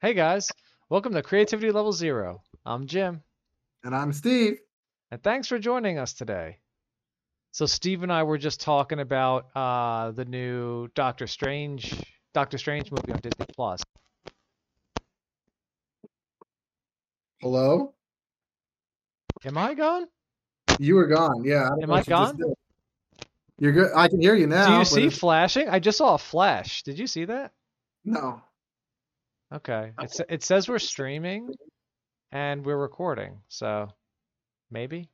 Hey guys, welcome to Creativity Level Zero. I'm Jim, And I'm Steve. and thanks for joining us today. So Steve and I were just talking about uh, the new Doctor Strange, Doctor Strange movie on Disney Plus. Hello? Am I gone? You were gone. Yeah. don't Am I you gone? You're good. I can hear you now. Do you see flashing? I just saw a flash. Did you see that? No. Okay. It it says we're streaming and we're recording, so maybe.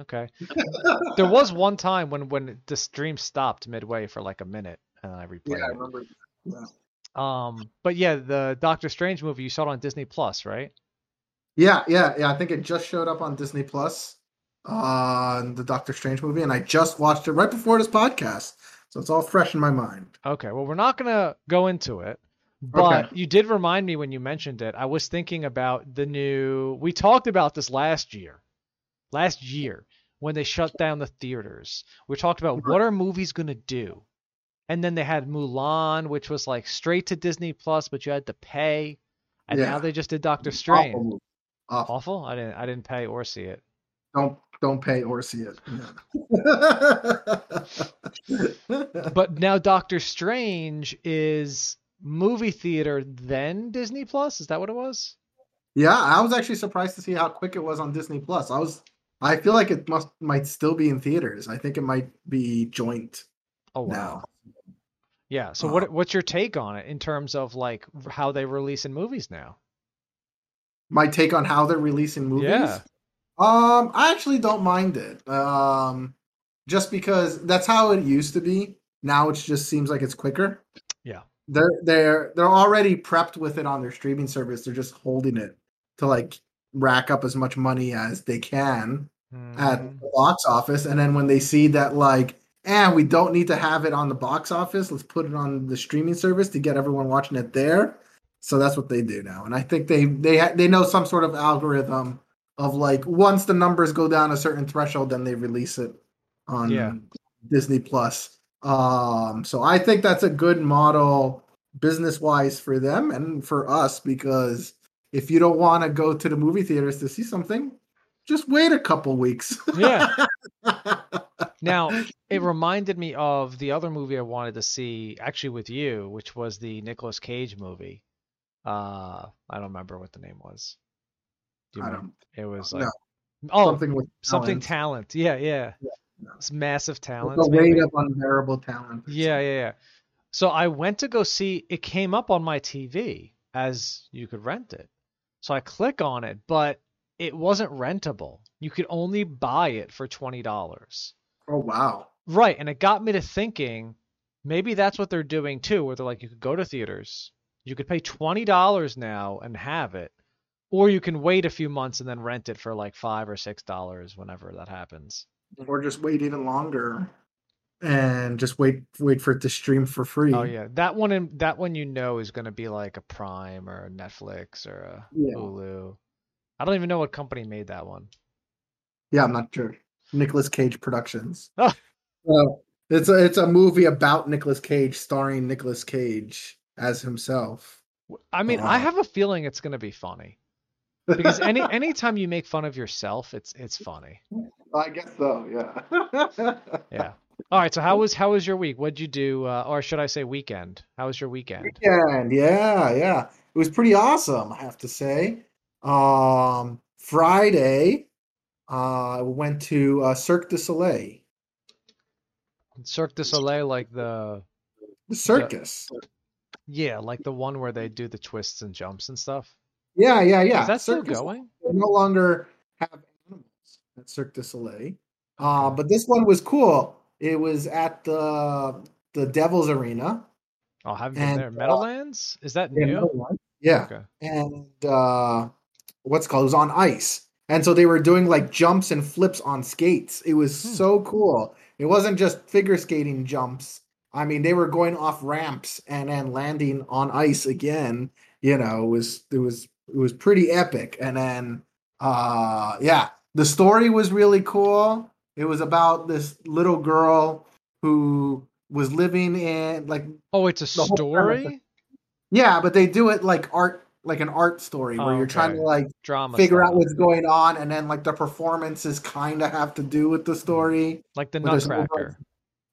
Okay. There was one time when when the stream stopped midway for like a minute and I replayed Yeah, I remember. Yeah. Um, but yeah, the Doctor Strange movie you saw it on Disney Plus, right? yeah, yeah, yeah. I think it just showed up on Disney Plus, uh, the Doctor Strange movie, and I just watched it right before this podcast, so it's all fresh in my mind. Okay, well we're not gonna go into it, but Okay. you did remind me when you mentioned it. I was thinking about the new. We talked about this last year, last year when they shut down the theaters. We talked about mm-hmm. what are movies gonna do, and then they had Mulan, which was like straight to Disney Plus, but you had to pay, and Yeah. now they just did Doctor Strange. movie. Awful. Awful. I didn't. I didn't pay or see it. Don't don't pay or see it. Yeah. But now Doctor Strange is movie theater then Disney Plus. Is that what it was? Yeah, I was actually surprised to see how quick it was on Disney Plus. I was I feel like it must might still be in theaters. I think it might be joint Oh wow. now. Yeah. So Uh, what what's your take on it in terms of like how they release in movies now? My take on how they're releasing movies. Yeah. Um, I actually don't mind it. Um, just because that's how it used to be. Now it just seems like it's quicker. They're they're they're already prepped with it on their streaming service. They're just holding it to like rack up as much money as they can at Mhm. the box office, and then when they see that like, and we don't need to have it on the box office, let's put it on the streaming service to get everyone watching it there. So that's what they do now, and I think they they ha- they know some sort of algorithm of like once the numbers go down a certain threshold, then they release it on Yeah. Disney Plus. Um, so I think that's a good model business wise for them and for us because if you don't want to go to the movie theaters to see something, just wait a couple weeks. Yeah. Now it reminded me of the other movie I wanted to see actually with you, which was the Nicolas Cage movie. Uh, I don't remember what the name was. Do you I remember? don't It was no. oh something with something talent. talent. Yeah, yeah. no. It's massive talent. the weight of unbearable talent. Yeah, yeah, yeah. So I went to go see it came up on my TV as you could rent it. So I click on it, but it wasn't rentable. You could only buy it for $20. Oh wow. Right, and it got me to thinking maybe that's what they're doing too, where they're like you could go to theaters, you could pay $20 now and have it, or you can wait a few months and then rent it for like 5 or 6 dollars whenever that happens. Mm-hmm. Or just wait even longer and just wait wait for it to stream for free. Oh yeah, that one in, that one you know is going to be like a Prime or a Netflix or a Yeah. Hulu. I don't even know what company made that one. Yeah, I'm not sure. Nicolas Cage Productions. Oh. Well, it's a it's a movie about Nicolas Cage, starring Nicolas Cage as himself. I mean, I have a feeling it's going to be funny because any anytime you make fun of yourself, it's it's funny. I guess so. Yeah. Yeah. All right. So how was how was your week? What'd you do? Uh, or should I say weekend? How was your weekend? Weekend, yeah, yeah. It was pretty awesome, I have to say. Um, Friday, uh, I went to uh, Cirque du Soleil, Cirque du Soleil, like the the circus. yeah, like the one where they do the twists and jumps and stuff. Yeah, yeah, yeah. Is that still going? they no longer have animals at Cirque du Soleil. Uh, but this one was cool. It was at the the Devil's Arena. Oh, have you been there. uh, Meadowlands? Is that Yeah, new? Yeah. Okay. And uh, what's called? It was on ice. And so they were doing like jumps and flips on skates. It was Hmm. so cool. It wasn't just figure skating jumps. I mean, they were going off ramps and then landing on ice again. You know, it was it was it was pretty epic. And then uh yeah, the story was really cool. It was about this little girl who was living in like Oh, it's a The whole premise story? Yeah, but they do it like art, like an art story where Oh, you're trying to like Drama. figure out what's going on, and then like the performances kind of have to do with the story. like the Nutcracker.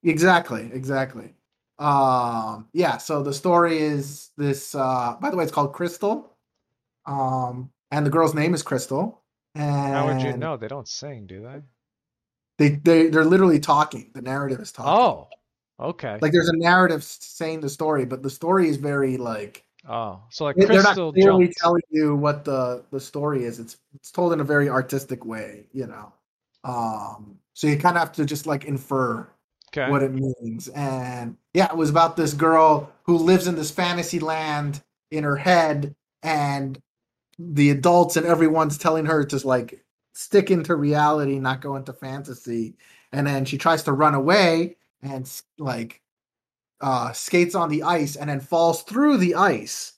Exactly, exactly. Um, yeah. So the story is this. Uh, by the way, it's called Crystal. Um, and the girl's name is Crystal. And How would you know? They don't sing, do they? They they they're literally talking. The narrative is talking. Oh, okay. like there's a narrative saying the story, but the story is very like oh, so like they're not clearly jumped. telling you what the the story is. It's it's told in a very artistic way, you know. Um, so you kind of have to just like infer Okay. what it means. And yeah, it was about this girl who lives in this fantasy land in her head, and the adults and everyone's telling her to like stick into reality, not go into fantasy. And then she tries to run away and like uh skates on the ice and then falls through the ice.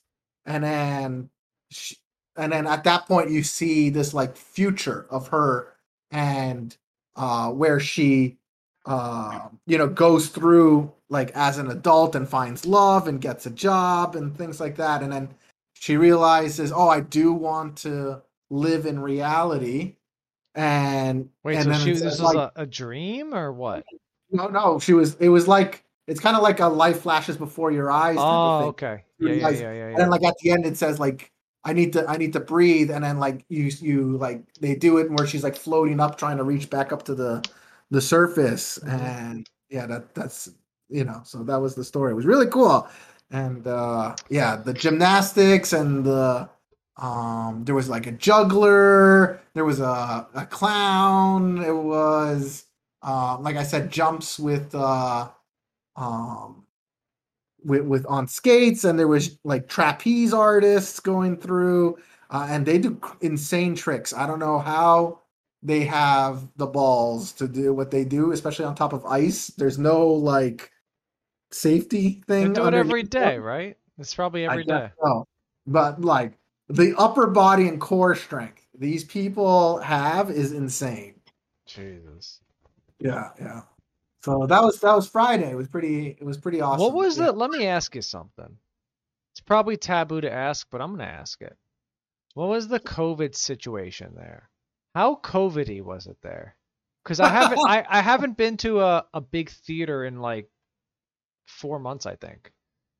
And then she, and then at that point you see this like future of her and uh where she uh, you know, goes through like as an adult and finds love and gets a job and things like that. And then she realizes, oh, I do want to live in reality. And Wait, and so then she this was like, a, a dream or what? no, no, she was. It was like it's kind of like a life flashes before your eyes. Oh, thing. okay. You Yeah, yeah, yeah, yeah. And then like at the end it says like I need to I need to breathe and then like you you like they do it where she's like floating up trying to reach back up to the the surface Mhm. and yeah that that's you know so that was the story. It was really cool. And uh yeah, the gymnastics and the um there was like a juggler, there was a a clown, it was um like I said jumps with uh um with, with on skates and there was like trapeze artists going through uh, and they do insane tricks. I don't know how they have the balls to do what they do especially on top of ice. There's no like safety They thing do it every day, right? It's probably every day. so. but like the upper body and core strength these people have is insane Jesus. yeah yeah so that was that was friday it was pretty it was pretty awesome What was yeah. the? Let me ask you something. It's probably taboo to ask, but I'm gonna ask it. What was the COVID situation there? How COVIDy was it there? Because I haven't, I, I haven't been to a, a big theater in like four months, I think.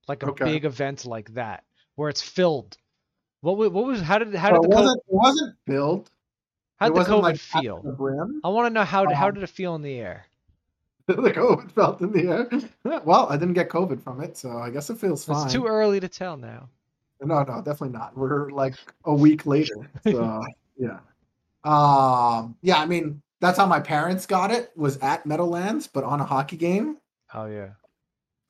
Like a Okay. big event like that where it's filled. What was, what was how did how did it the COVID, wasn't it wasn't filled how did the COVID like feel? the. I want to know how did, how Um, did it feel in the air? the COVID felt in the air. Well, I didn't get COVID from it, so I guess it feels fine. It's too early to tell now. No, no, definitely not. We're like a week later. So yeah. Um yeah, I mean that's how my parents got it was at Meadowlands, but on a hockey game. Oh yeah.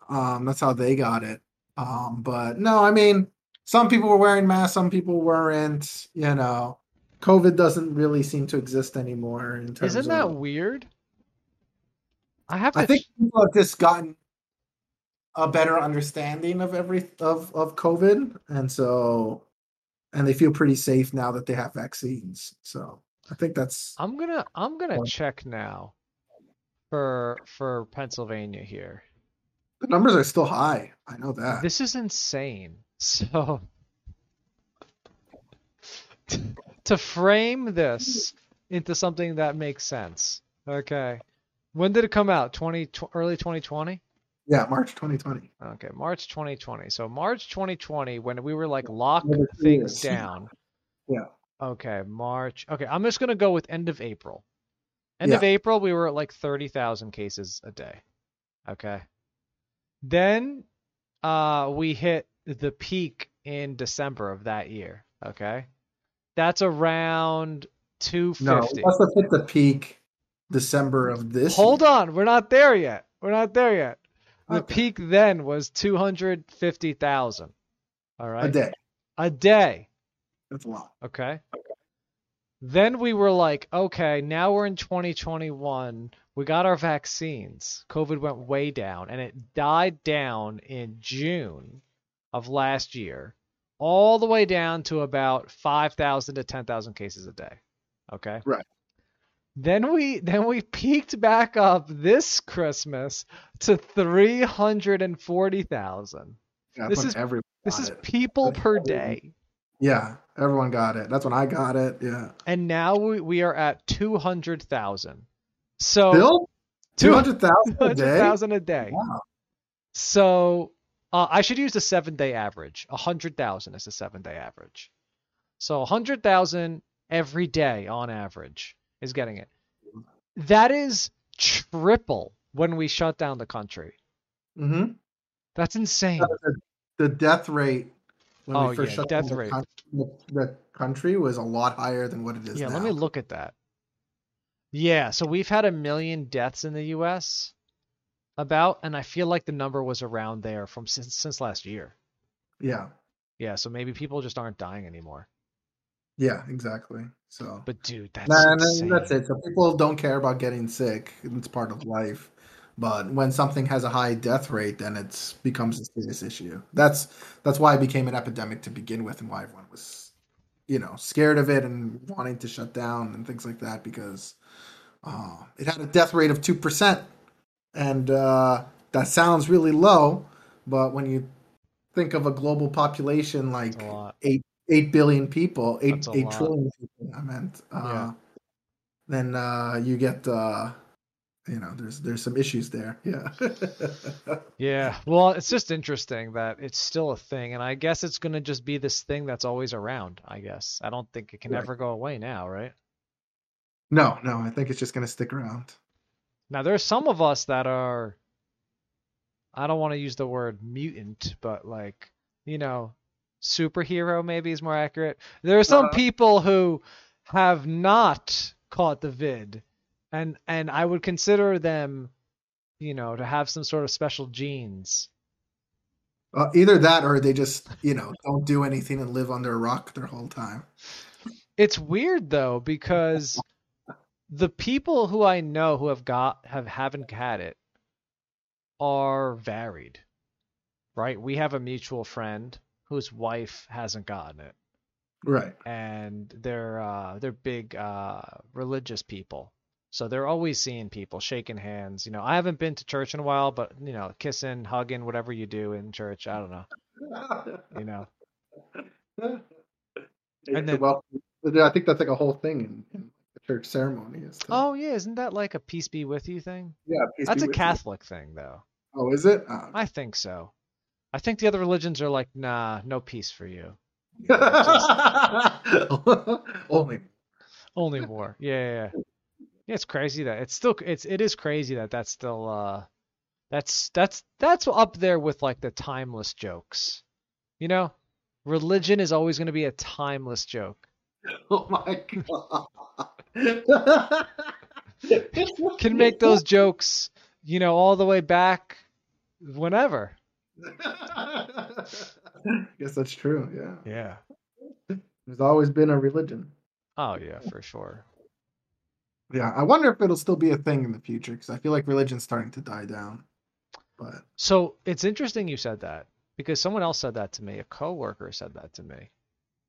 Um that's how they got it. Um but no, I mean some people were wearing masks, some people weren't, you know. COVID doesn't really seem to exist anymore in terms Isn't that of weird? I have to. I think ch- people have just gotten a better understanding of every of of COVID, and so and they feel pretty safe now that they have vaccines. So I think that's I'm gonna I'm gonna What? check now for for Pennsylvania here. The numbers are still high. I know that. This is insane. So to frame this into something that makes sense. Okay. When did it come out? 20 tw- early 2020? yeah, March 2020. Okay, March 2020. So March 2020 when we were like lock things down. Yeah. Okay, March. Okay, I'm just gonna go with end of April. End of April, we were at like 30,000 cases a day. Okay. Then uh, we hit the peak in December of that year. Okay. That's around No, 250. we must have hit the peak December of this. Hold year. on, we're not there yet. We're not there yet. The Okay. peak then was 250,000. All right. a day. A day. That's a lot. Okay. Then we were like, okay, now we're in 2021. We got our vaccines. COVID went way down and it died down in June of last year, all the way down to about 5,000 to 10,000 cases a day. Okay. Right. Then we then we peaked back up this Christmas to 340,000. Yeah, This is- This is people per day. Yeah, everyone got it. That's when I got it. Yeah. And now we, we are at 200,000. So Still, two two hundred thousand a day. 200,000 a day. Wow. So uh, I should use the seven day average. 100,000 is the seven day average. So 100,000 every day on average is getting it. That is triple when we shut down the country. Mm-hmm. That's insane. The death rate when Oh, we first yeah, shut death down the, rate. the, the country was a lot higher than what it is Yeah, now. let me look at that. Yeah, so we've had a million deaths in the US about and I feel like the number was around there from since since last year. Yeah, Yeah, so maybe people just aren't dying anymore. yeah, exactly. So But dude, that's Nah, that's it. So people don't care about getting sick. It's part of life. But when something has a high death rate, then it becomes a serious issue. That's that's why it became an epidemic to begin with, and why everyone was, you know, scared of it and wanting to shut down and things like that because uh, it had a death rate of two percent, and uh, that sounds really low. But when you think of a global population like lot. eight billion people, eight eight lot. trillion people. I meant. Uh, Yeah. Then uh, you get, uh, you know, there's there's some issues there. Yeah. Yeah, well, it's just interesting that it's still a thing, and I guess it's gonna just be this thing that's always around. I guess I don't think it can Right. ever go away now, right? no, no, I think it's just gonna stick around. Now there's some of us that are, I don't want to use the word mutant, but like you know, superhero maybe is more accurate. There are some Uh-huh. people who have not caught the vid, and and I would consider them, you know, to have some sort of special genes. Uh, either that, or they just, you know, don't do anything and live under a rock their whole time. It's weird though because the people who I know who have got have haven't had it are varied. Right? We have a mutual friend whose wife hasn't gotten it Right. and they're uh they're big uh religious people. So they're always seeing people, shaking hands. You know, I haven't been to church in a while, but you know, kissing, hugging, whatever you do in church, I don't know. You know. and then- well, I think that's like a whole thing in, in the church ceremony. Is to, Oh yeah, isn't that like a peace be with you thing? yeah, peace That's be a with you. Catholic thing though. Oh, is it? Oh, I think so. I think the other religions are like, nah, no peace for you. Only. Only war. Yeah, yeah, yeah. Yeah, it's crazy that it's still it's it is crazy that that's still uh that's that's that's up there with like the timeless jokes. You know, religion is always going to be a timeless joke. Oh my god. Can make those jokes, you know, all the way back whenever. I guess that's true. Yeah. Yeah. There's always been a religion. Oh yeah, for sure. Yeah. I wonder if it'll still be a thing in the future because I feel like religion's starting to die down. But So it's interesting you said that because someone else said that to me. A coworker said that to me.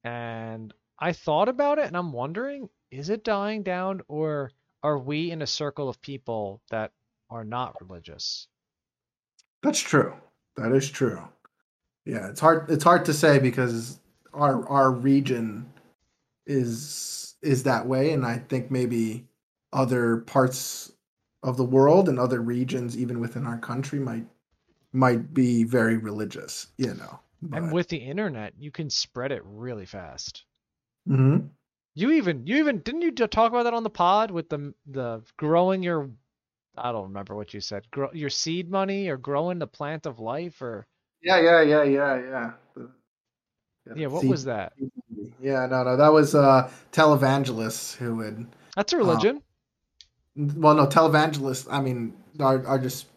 And I thought about it and I'm wondering, is it dying down or are we in a circle of people that are not religious? that's true. That is true. Yeah, it's hard it's hard to say because our our region is is that way and I think maybe other parts of the world and other regions even within our country might might be very religious, you know. And with the internet, you can spread it really fast. Mhm. You even you even didn't you talk about that on the pod with the the growing your I don't remember what you said. Grow your seed money or growing the plant of life or Yeah, yeah, yeah, yeah, yeah. The- yeah, what see- was that? Yeah, no, no, that was uh televangelists who would That's a religion. Well no televangelists i mean are, are just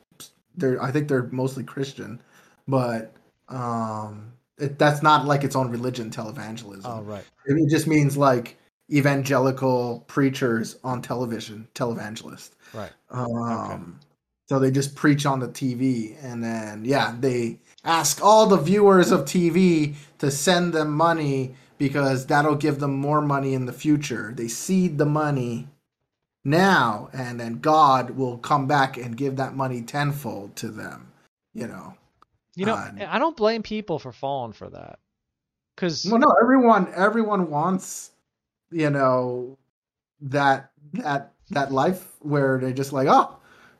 they're i think they're mostly christian but um it, that's not like its own religion televangelism Oh right. it just means like evangelical preachers on television televangelist Right. um so they just preach on the tv and then yeah they ask all the viewers of tv to send them money because that'll give them more money in the future they seed the money now and then god will come back and give that money tenfold to them you know You know, I don't blame people for falling for that. Cuz Well, no, everyone everyone wants, you know, that that that life where they're just like, oh,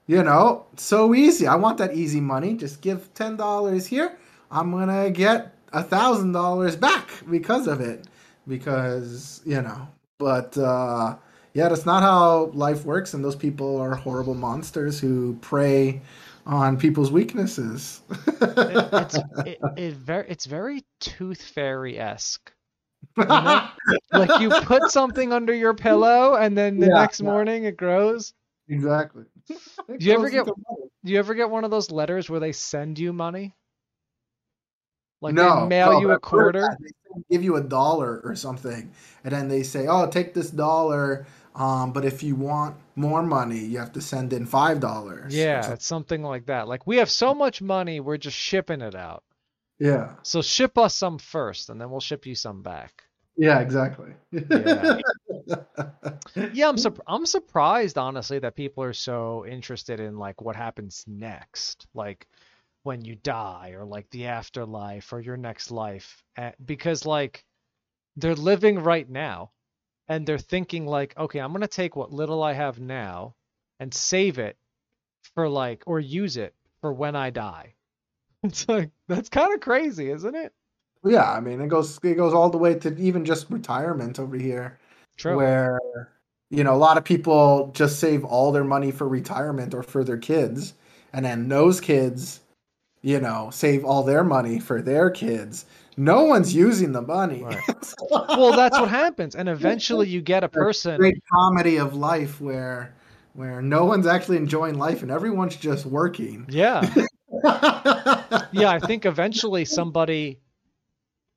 you know, so easy. I want that easy money. Just give ten dollars here. I'm gonna get a thousand dollars back because of it. Because you know, but uh, yeah, that's not how life works. And those people are horrible monsters who prey on people's weaknesses. it, it's it, it very it's very tooth fairy esque. know? Like you put something under your pillow and then the Yeah, next yeah. morning it grows. exactly. Do you ever get- Do you ever get one of those letters where they send you money? Like no, they mail no, you but a quarter? that. They give you a dollar or something, and then they say, "Oh, take this dollar, um, but if you want more money, you have to send in five dollars." Yeah, it's something like that. Like we have so much money, we're just shipping it out. yeah, So ship us some first, and then we'll ship you some back. yeah, exactly. Yeah. Yeah, I'm sur- I'm surprised honestly that people are so interested in like what happens next, like when you die or like the afterlife or your next life, eh, because like they're living right now, and they're thinking like, okay, I'm gonna take what little I have now and save it for like or use it for when I die. It's like that's kind of crazy, isn't it? yeah, I mean, it goes it goes all the way to even just retirement over here. True. where you know a lot of people just save all their money for retirement or for their kids and then those kids you know save all their money for their kids no one's using the money Right. well, that's what happens, and eventually you get a person. great comedy of life where where no one's actually enjoying life and everyone's just working Yeah. yeah, I think eventually somebody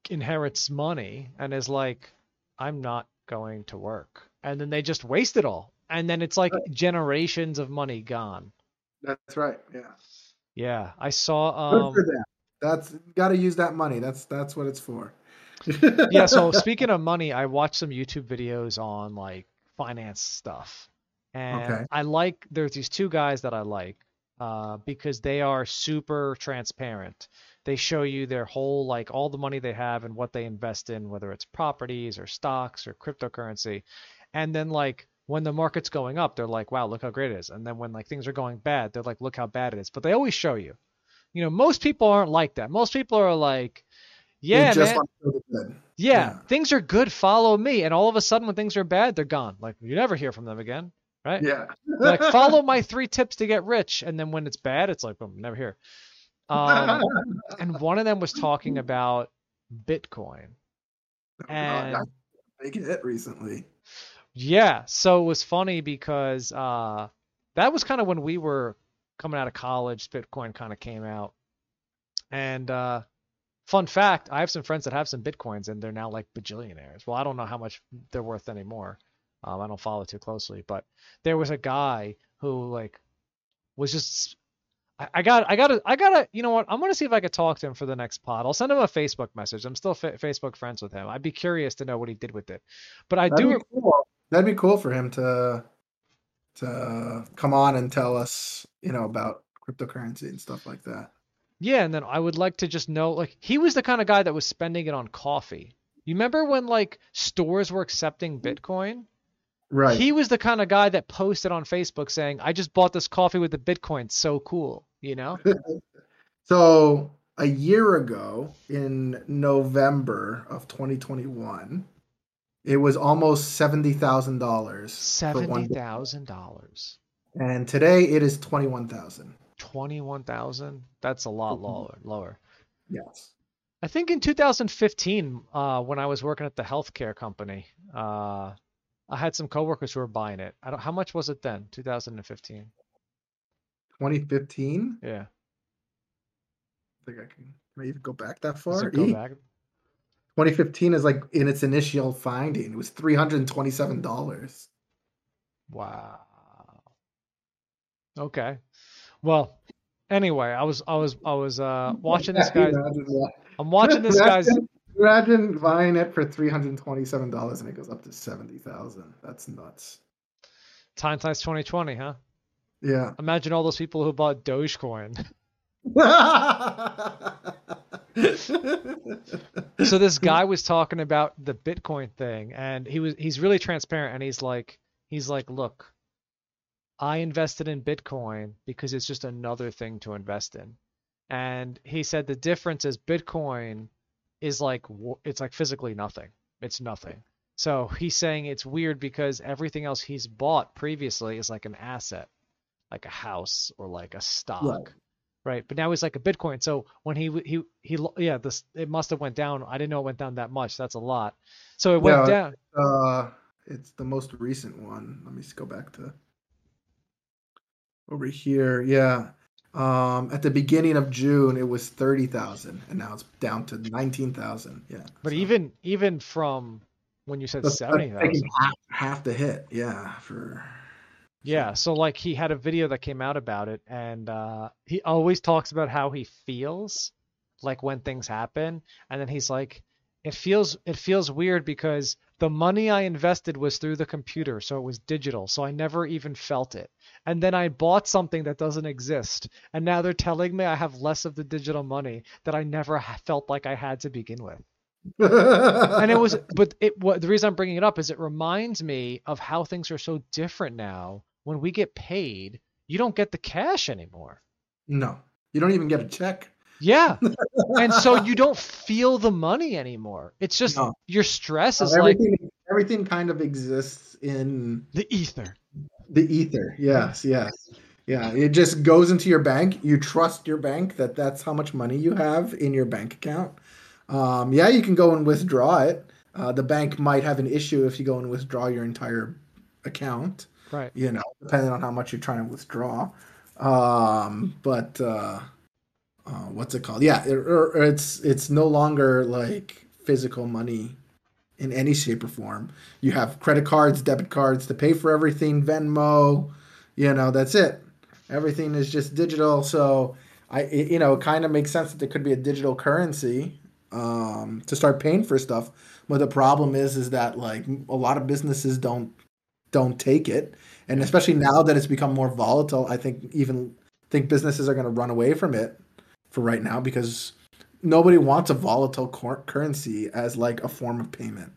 inherits money and is like, I'm not going to work. And then they just waste it all. And then it's like generations of money gone. that's right yeah Yeah. I saw good um for them that's got to use that money that's that's what it's for yeah, so speaking of money, I watched some YouTube videos on like finance stuff. And Okay. I like there's these two guys that I like uh, because they are super transparent. They show you their whole like all the money they have and what they invest in, whether it's properties or stocks or cryptocurrency. And then like when the market's going up, they're like, wow, look how great it is. And then when like things are going bad, they're like, look how bad it is. But they always show you. You know, most people aren't like that. Most people are like, yeah, man. want to feel good. Yeah, Yeah. things are good. Follow me, and all of a sudden, when things are bad, they're gone. Like you never hear from them again, right? yeah like follow my three tips to get rich, and then when it's bad, it's like boom, never hear. Um, and one of them was talking about Bitcoin. and- God, big hit recently. Yeah, so it was funny because uh, that was kind of when we were coming out of college. Bitcoin kind of came out, and uh, fun fact: I have some friends that have some bitcoins, and they're now like bajillionaires. Well, I don't know how much they're worth anymore. Um, I don't follow too closely, but there was a guy who like was just. I, I got, I got I got to, you know what? I'm gonna see if I could talk to him for the next pod. I'll send him a Facebook message. I'm still fa- Facebook friends with him. I'd be curious to know what he did with it. But I That'd do, be cool. That'd be cool for him to to come on and tell us, you know, about cryptocurrency and stuff like that. Yeah, and then I would like to just know like he was the kind of guy that was spending it on coffee. You remember when like stores were accepting Bitcoin? Right. He was the kind of guy that posted on Facebook saying, "I just bought this coffee with the Bitcoin, so cool," you know? so a year ago in November of 2021, it was almost seventy thousand dollars one. Seventy thousand dollars, And today it is twenty-one thousand. twenty-one thousand. That's a lot lower. Lower. Yes. I think in 2015, uh, when I was working at the healthcare company, uh, I had some coworkers who were buying it. I don't. How much was it then? 2015. 2015. Yeah. I think I can maybe go back that Does far. it go Eek. back? 2015 is like in its initial finding. It was $327. Wow. Okay. Well, anyway, I was I was I was uh watching this guy. I'm watching this guy's. Imagine- buying it for $327 and it goes up to 70,000. That's nuts. Time times 2020, huh? Yeah. Imagine all those people who bought Dogecoin. so this guy was talking about the Bitcoin thing, and he was he's really transparent, and he's like he's like, look, I invested in Bitcoin because it's just another thing to invest in, and he said the difference is Bitcoin is like it's like physically nothing, it's nothing. So he's saying it's weird because everything else he's bought previously is like an asset, like a house or like a stock. Right right? But now he's like a Bitcoin. So when he he he yeah, this it must have went down. I didn't know it went down that much. That's a lot. So it went yeah, down. Uh, it's the most recent one. Let me just go back to over here. Yeah. Um, at the beginning of June, it was thirty thousand, and now it's down to nineteen thousand. Yeah. But so. even even from when you said seventy thousand, half, half the hit. Yeah, for yeah, so like he had a video that came out about it, and uh, he always talks about how he feels, like when things happen, and then he's like, it feels it feels weird because the money I invested was through the computer, so it was digital, so I never even felt it. And then I bought something that doesn't exist, and now they're telling me I have less of the digital money that I never felt like I had to begin with. and it was, but it. What the reason I'm bringing it up is it reminds me of how things are so different now when we get paid, you don't get the cash anymore. No, you don't even get a check. Yeah. and so you don't feel the money anymore. It's just no. your stress is everything, like everything kind of exists in the ether. The ether. Yes, yes. Yeah, it just goes into your bank. You trust your bank that that's how much money you have in your bank account. Um, yeah, you can go and withdraw it. Uh, the bank might have an issue if you go and withdraw your entire account. Right. You know, depending on how much you're trying to withdraw. Um, but uh, uh, what's it called? Yeah, it, it's it's no longer like physical money in any shape or form. You have credit cards, debit cards to pay for everything, Venmo. You know, that's it. Everything is just digital. So I, it, you know, it kind of makes sense that there could be a digital currency um, to start paying for stuff. But the problem is, is that like a lot of businesses don't don't take it. And especially now that it's become more volatile, I think even think businesses are going to run away from it for right now because nobody wants a volatile cor- currency as like a form of payment.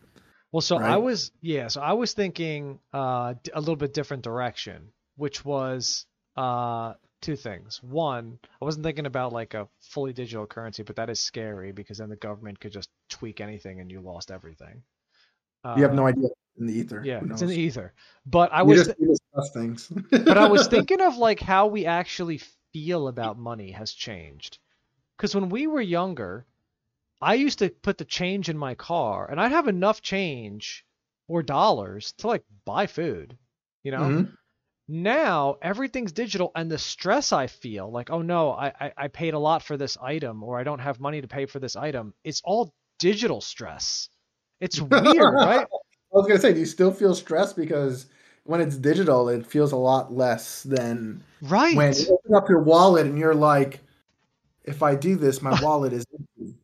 Well, so right? I was yeah, so I was thinking uh, a little bit different direction, which was uh, two things. One, I wasn't thinking about like a fully digital currency, but that is scary because then the government could just tweak anything and you lost everything. Uh, you have no uh, idea in the ether. Yeah, it's in the ether. But I was just, things. but I was thinking of like how we actually feel about money has changed. Because when we were younger, I used to put the change in my car, and I'd have enough change or dollars to like buy food. You know. Mm-hmm. Now everything's digital, and the stress I feel, like, oh no, I, I I paid a lot for this item, or I don't have money to pay for this item. It's all digital stress. It's weird, right? I was gonna say, do you still feel stressed because when it's digital, it feels a lot less than right when you open up your wallet and you're like, if I do this, my wallet is empty.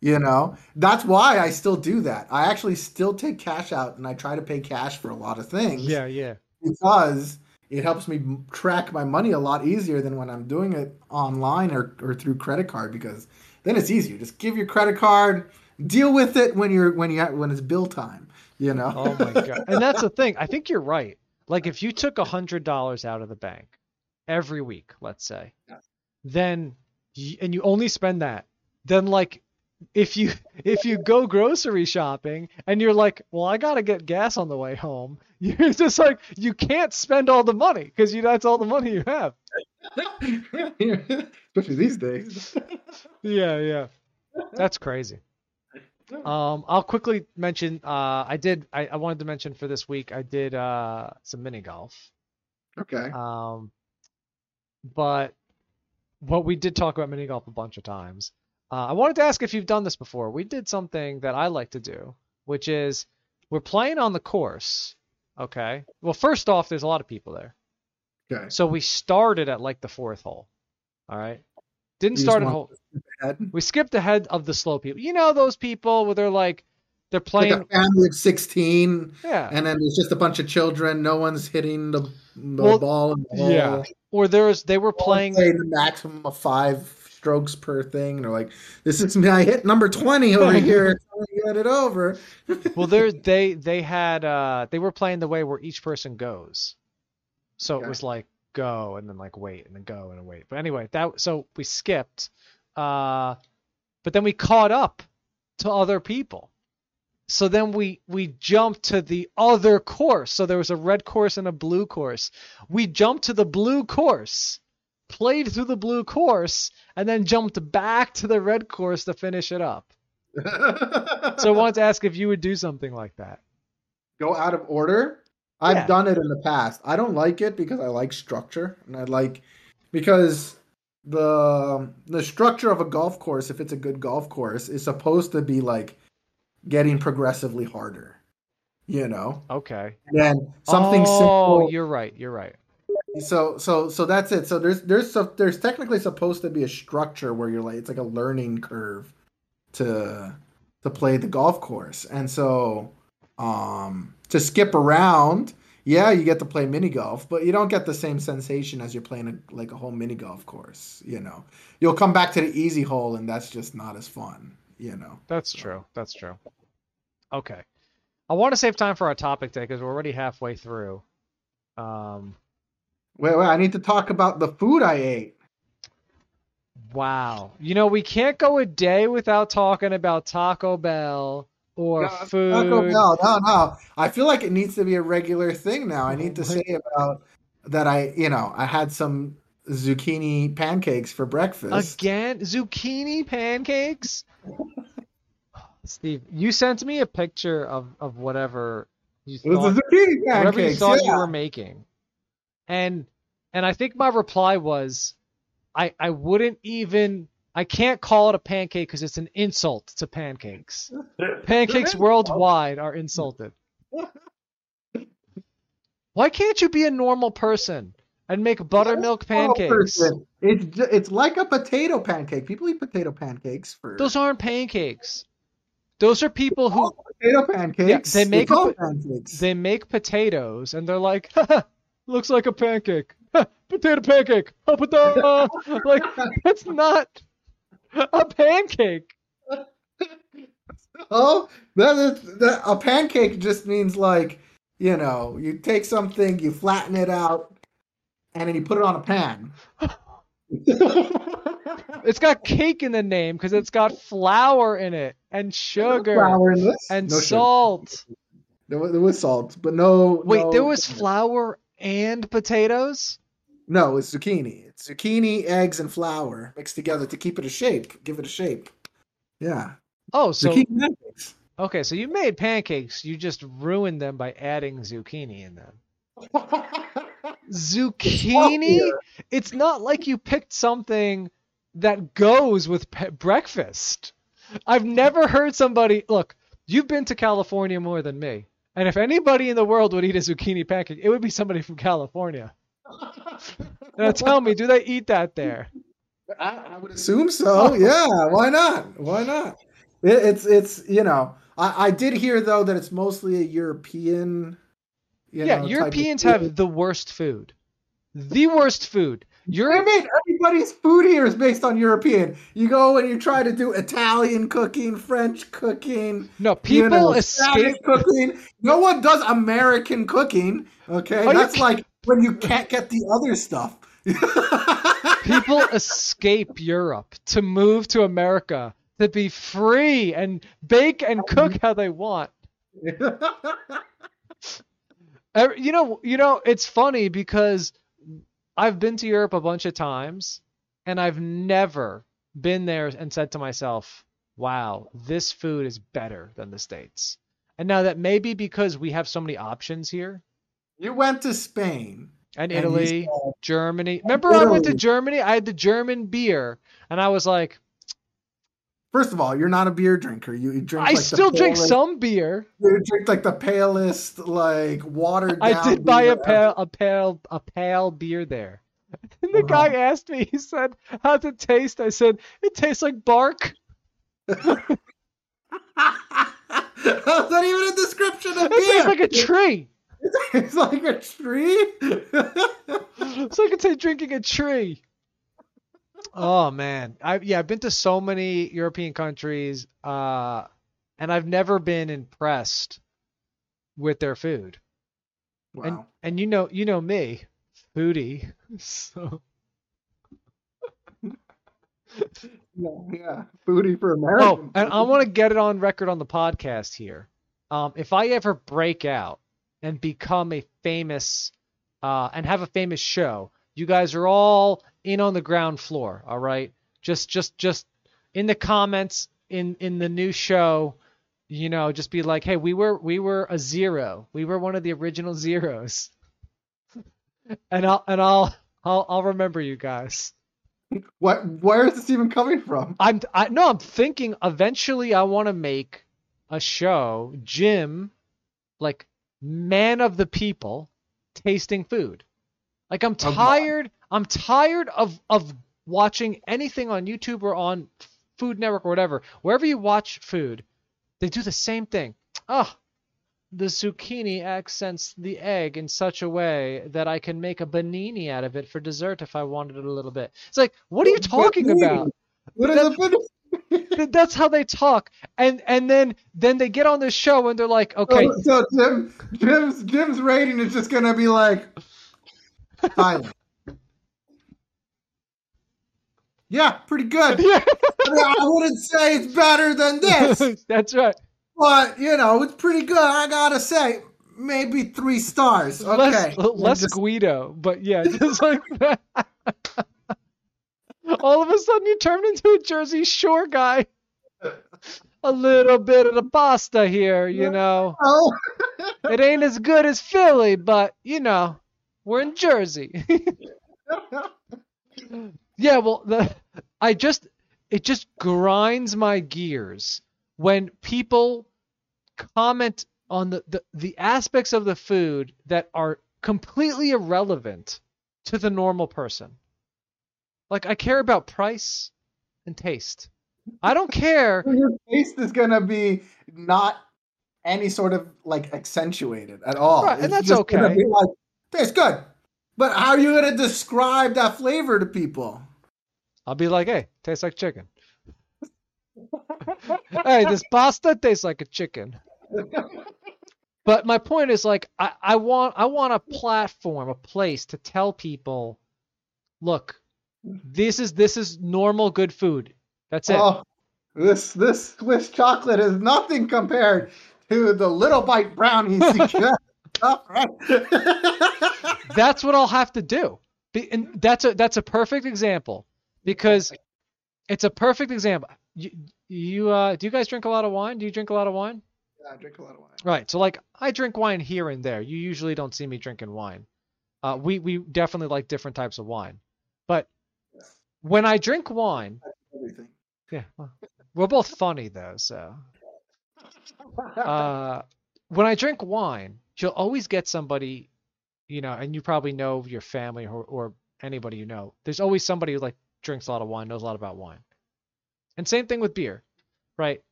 You know, that's why I still do that. I actually still take cash out and I try to pay cash for a lot of things. Yeah, yeah. Because it helps me track my money a lot easier than when I'm doing it online or, or through credit card because then it's easier. Just give your credit card, deal with it when you're when you when it's bill time you know? Oh my god. And that's the thing. I think you're right. Like if you took a hundred dollars out of the bank every week let's say then and you only spend that then like if you if you go grocery shopping and you're like well i gotta get gas on the way home you're just like you can't spend all the money because you that's all the money you have. Especially these days. Yeah yeah. That's crazy um, I'll quickly mention. Uh, I did. I, I wanted to mention for this week. I did uh some mini golf. Okay. Um, but what we did talk about mini golf a bunch of times. Uh, I wanted to ask if you've done this before. We did something that I like to do, which is we're playing on the course. Okay. Well, first off, there's a lot of people there. Okay. So we started at like the fourth hole. All right. Didn't you start at hole. We skipped ahead of the slow people. You know those people where they're like they're It's like playing. a family of sixteen, yeah. and then there's just a bunch of children. No one's hitting the, the Well, ball the yeah. Or there's they were Playing playing. the maximum of five strokes per thing. And they're like, "This is me. I hit number twenty over here. Get it over." Well, there they they had uh they were playing the way where each person goes, so it was like go and then like wait and then go and wait. But anyway, that so we skipped, uh, but then we caught up to other people. So then we we jumped to the other course. So there was a red course and a blue course. We jumped to the blue course, played through the blue course, and then jumped back to the red course to finish it up. So I wanted to ask if you would do something like that. go out of order. I've Yeah. done it in the past. I don't like it because I like structure, and I like because the the structure of a golf course, if it's a good golf course, is supposed to be like getting progressively harder. You know, Okay. and then something simple. oh, simple. you're right. You're right. So so so that's it. So there's there's so, there's technically supposed to be a structure where you're like it's like a learning curve to to play the golf course. And so um to skip around, yeah, you get to play mini golf, but you don't get the same sensation as you're playing a, like a whole mini golf course, you know. You'll come back to the easy hole and that's just not as fun, you know. That's true. That's true. Okay. I want to save time for our topic today because we're already halfway through. Um, Wait, wait, I need to talk about the food I ate. wow. You know, we can't go a day without talking about Taco Bell or No, food. Taco Bell. No, no. I feel like it needs to be a regular thing now. I need to say about that. I, you know, I had some zucchini pancakes for breakfast. Again, zucchini pancakes. Steve, you sent me a picture of, of whatever you It was thought, zucchini whatever you pancakes. thought you were making, and and I think my reply was, I I wouldn't even I can't call it a pancake because it's an insult to pancakes. Pancakes worldwide are insulted. Why can't you be a normal person and make buttermilk pancakes? It's ju- it's like a potato pancake. People eat potato pancakes for Those aren't pancakes. Those are people who potato pancakes. they make a- pancakes. they make potatoes and they're like, looks like a pancake. potato pancake. Oh, uh, potato. like that's not a pancake. Oh, that is that, a pancake just means like you know you take something, you flatten it out, and then you put it on a pan. It's got cake in the name because it's got flour in it and sugar Flour in this? and No sugar. salt. There was, there was salt, but no. Wait, no- there was flour and potatoes? No, it's zucchini. It's zucchini, eggs, and flour mixed together to keep it a shape. Give it a shape. Yeah. Oh, so zucchini pancakes. okay, so you made pancakes, you just ruined them by adding zucchini in them. Zucchini? It's not like you picked something that goes with pe- breakfast. I've never heard somebody look. You've been to California more than me, and if anybody in the world would eat a zucchini pancake, it would be somebody from California. Now tell me, do they eat that there? I, I would assume so. Oh. Yeah, why not? Why not? It, it's it's you know I, I did hear though that it's mostly a European. You yeah, know, Europeans have the worst food. The worst food. I mean, everybody's food here is based on European. You go and you try to do Italian cooking, French cooking, No, you people know, escape. Cooking. No one does American cooking. Okay, Are that's like when you can't get the other stuff. People escape Europe to move to America to be free and bake and cook how they want. You know, you know, it's funny because I've been to Europe a bunch of times and I've never been there and said to myself, "Wow, this food is better than the states." And now that may be because we have so many options here you went to Spain. and and Italy, said- Germany. Remember I went to Germany? I had the German beer and I was like, First of all, you're not a beer drinker. You, you drink. I like still drink palest- some beer. You drink like the palest, like watered down. I did buy beer a pale a pale a pale beer there. And the Uh-huh. guy asked me, he said, How's it taste? I said, It tastes like bark. How's that even a description of It tastes beer? like a tree. It's like a tree. so I could say drinking a tree. Oh man, I yeah, I've been to so many European countries, uh, and I've never been impressed with their food. And wow. and you know you know me, foodie. So Yeah, yeah. Foodie for America. oh, and I want to get it on record on the podcast here. Um, if I ever break out and become a famous, uh, and have a famous show, you guys are all in on the ground floor. All right, just just just in the comments in in the new show. You know, just be like, hey, we were we were a zero. We were one of the original zeros. and I'll and I'll I'll I'll remember you guys. What? Where is this even coming from? I'm I no, I'm thinking eventually I want to make a show, Jim, like man of the people, tasting food. Like I'm tired. I'm tired of of watching anything on YouTube or on Food Network or whatever. Wherever you watch food, they do the same thing. Ah, the zucchini accents the egg in such a way that I can make a banini out of it for dessert if I wanted it a little bit. It's like, what are you talking about? What is a foodie? Th- that's how they talk and and then then they get on the show and they're like okay oh, So, so Jim, Jim's Jim's rating is just gonna be like silent. Yeah, pretty good. yeah I, mean, I wouldn't say it's better than this, that's right but you know, it's pretty good. I gotta say, maybe three stars. Okay, less less Just- guido but yeah just like that all of a sudden you turned into a jersey shore guy. A little bit of the pasta here you know. Oh, it ain't as good as philly but you know we're in jersey. Yeah, well, the I just it just grinds my gears when people comment on the, the the aspects of the food that are completely irrelevant to the normal person. Like I care about price and taste. I don't care. your taste is gonna be not any sort of like accentuated at all. Right, and that's okay. be like, tastes good, but how are you gonna describe that flavor to people? I'll be like, hey, tastes like chicken. hey, this pasta tastes like a chicken. But my point is like I, I want I want a platform, a place to tell people, look, this is this is normal good food. That's it. Oh, this this Swiss chocolate is nothing compared to the little bite brownies you get. All right. That's what I'll have to do. And that's a that's a perfect example because it's a perfect example. You, you uh do you guys drink a lot of wine? Do you drink a lot of wine? Yeah, I drink a lot of wine. Right. So like I drink wine here and there. You usually don't see me drinking wine. Uh, we we definitely like different types of wine. But when I drink wine, Everything. yeah, well, we're both funny though. So uh, when I drink wine, you'll always get somebody, you know, and you probably know your family or, or anybody you know. There's always somebody who like drinks a lot of wine, knows a lot about wine. And same thing with beer, right?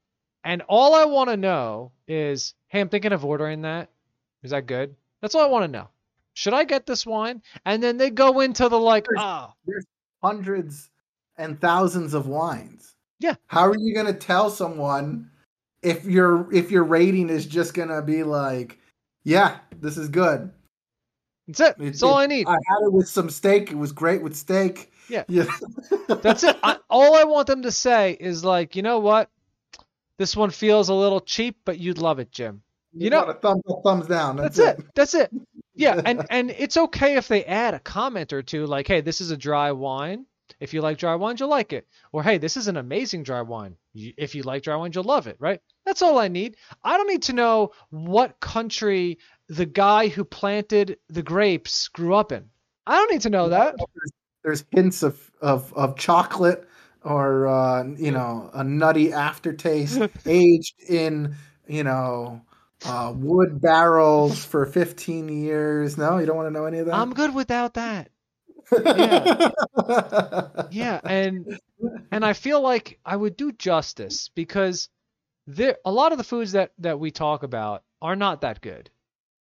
And all I want to know is, hey, I'm thinking of ordering that. Is that good? That's all I want to know. Should I get this wine? And then they go into the like, There's- ah, hundreds and thousands of wines. Yeah. How are you gonna tell someone if your if your rating is just gonna be like, yeah, this is good. that's it. It- That's all it- I need. I had it with some steak. It was great with steak. Yeah. Yeah. That's it. I, all I want them to say is like, you know what? This one feels a little cheap, but you'd love it, Jim. You know- a thumbs up, thumbs down. That's, That's, it. That's it. Yeah, and and it's okay if they add a comment or two like, "Hey, this is a dry wine. If you like dry wines, you'll like it." Or, "Hey, this is an amazing dry wine. You- If you like dry wines, you'll love it." Right? That's all I need. I don't need to know what country the guy who planted the grapes grew up in. I don't need to know that. There's hints of of, of chocolate or uh, you know a nutty aftertaste aged in you know uh, wood barrels for 15 years. No, you don't want to know any of that. I'm good without that. Yeah, yeah, and and I feel like I would do justice because there a lot of the foods that that we talk about are not that good.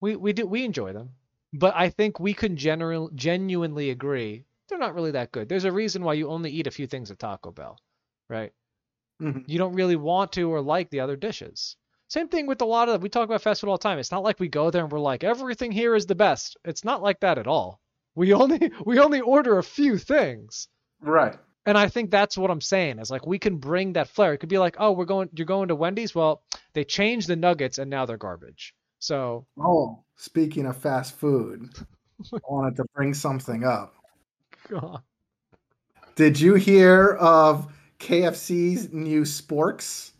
We we do we enjoy them, but I think we can general genuinely agree they're not really that good. There's a reason why you only eat a few things at Taco Bell, right? Mhm. You don't really want to or like the other dishes. Same thing with a lot of we talk about fast food all the time. It's not like we go there and we're like everything here is the best. It's not like that at all. We only we only order a few things. Right. And I think that's what I'm saying is like we can bring that flair. It could be like, oh, we're going, you're going to Wendy's. Well, they changed the nuggets and now they're garbage. So Oh, speaking of fast food, I wanted to bring something up. God. Did you hear of KFC's new sporks?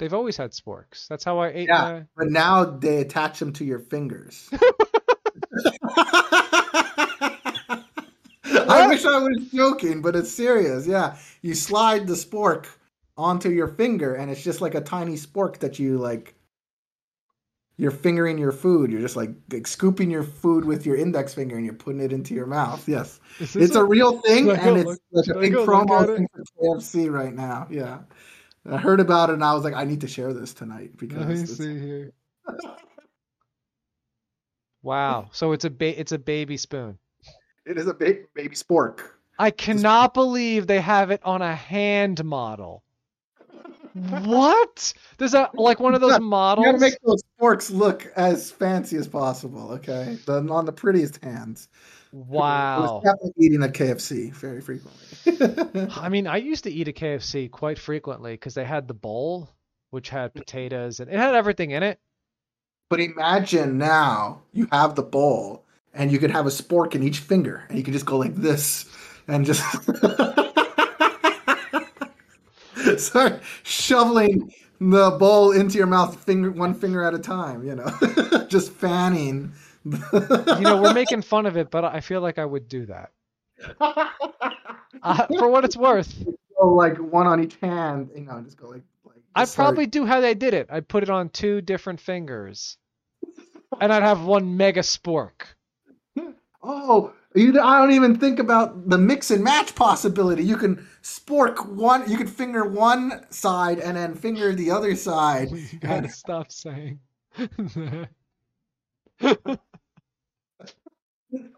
They've always had sporks. That's how I ate. Yeah. my- But now they attach them to your fingers. I wish I was joking, but it's serious. Yeah, you slide the spork onto your finger, and it's just like a tiny spork that you like. You're fingering your food. You're just like, like scooping your food with your index finger, and you're putting it into your mouth. Yes, it's a real thing, Should I go and it's look- should big promo it? thing for KFC right now. Yeah, I heard about it, and I was like, I need to share this tonight because Let me see here. Wow. So it's a ba- it's a baby spoon. it is a ba- baby spork. I cannot believe they have it on a hand model. What? There's a like one of those You models. gotta make those sporks look as fancy as possible, okay? The, on the prettiest hands. I Wow. was definitely eating at KFC very frequently. I mean, I used to eat at KFC quite frequently because they had the bowl, which had potatoes and it had everything in it. but imagine now you have the bowl and you could have a spork in each finger and you could just go like this and just start shoveling the bowl into your mouth finger one finger at a time, you know. just fanning. You know, we're making fun of it, but I feel like I would do that. Uh, for what it's worth, go like one on each hand, you know, just go like. like I'd start- probably do how they did it. I'd put it on two different fingers, and I'd have one mega spork. Oh, you, I don't even think about the mix and match possibility. You can spork one, you can finger one side and then finger the other side. You gotta stop saying.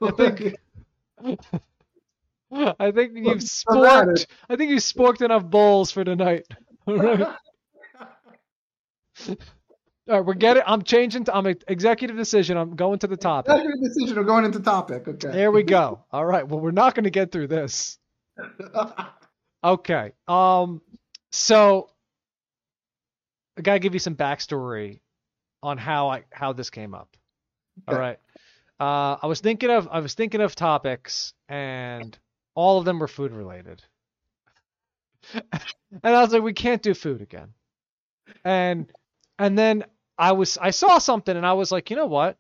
I think I think you've sporked. I think you sporked enough bowls for tonight. All right. All right, we're getting. I'm changing. To, I'm an executive decision. I'm going to the topic. Executive decision. We're going into topic. Okay. There we go. All right. Well, we're not going to get through this. Okay. Um. So, I gotta give you some backstory on how I how this came up. All Okay. right. Uh, I was thinking of I was thinking of topics, and all of them were food related. and I was like, we can't do food again. And and then I was I saw something, and I was like, you know what?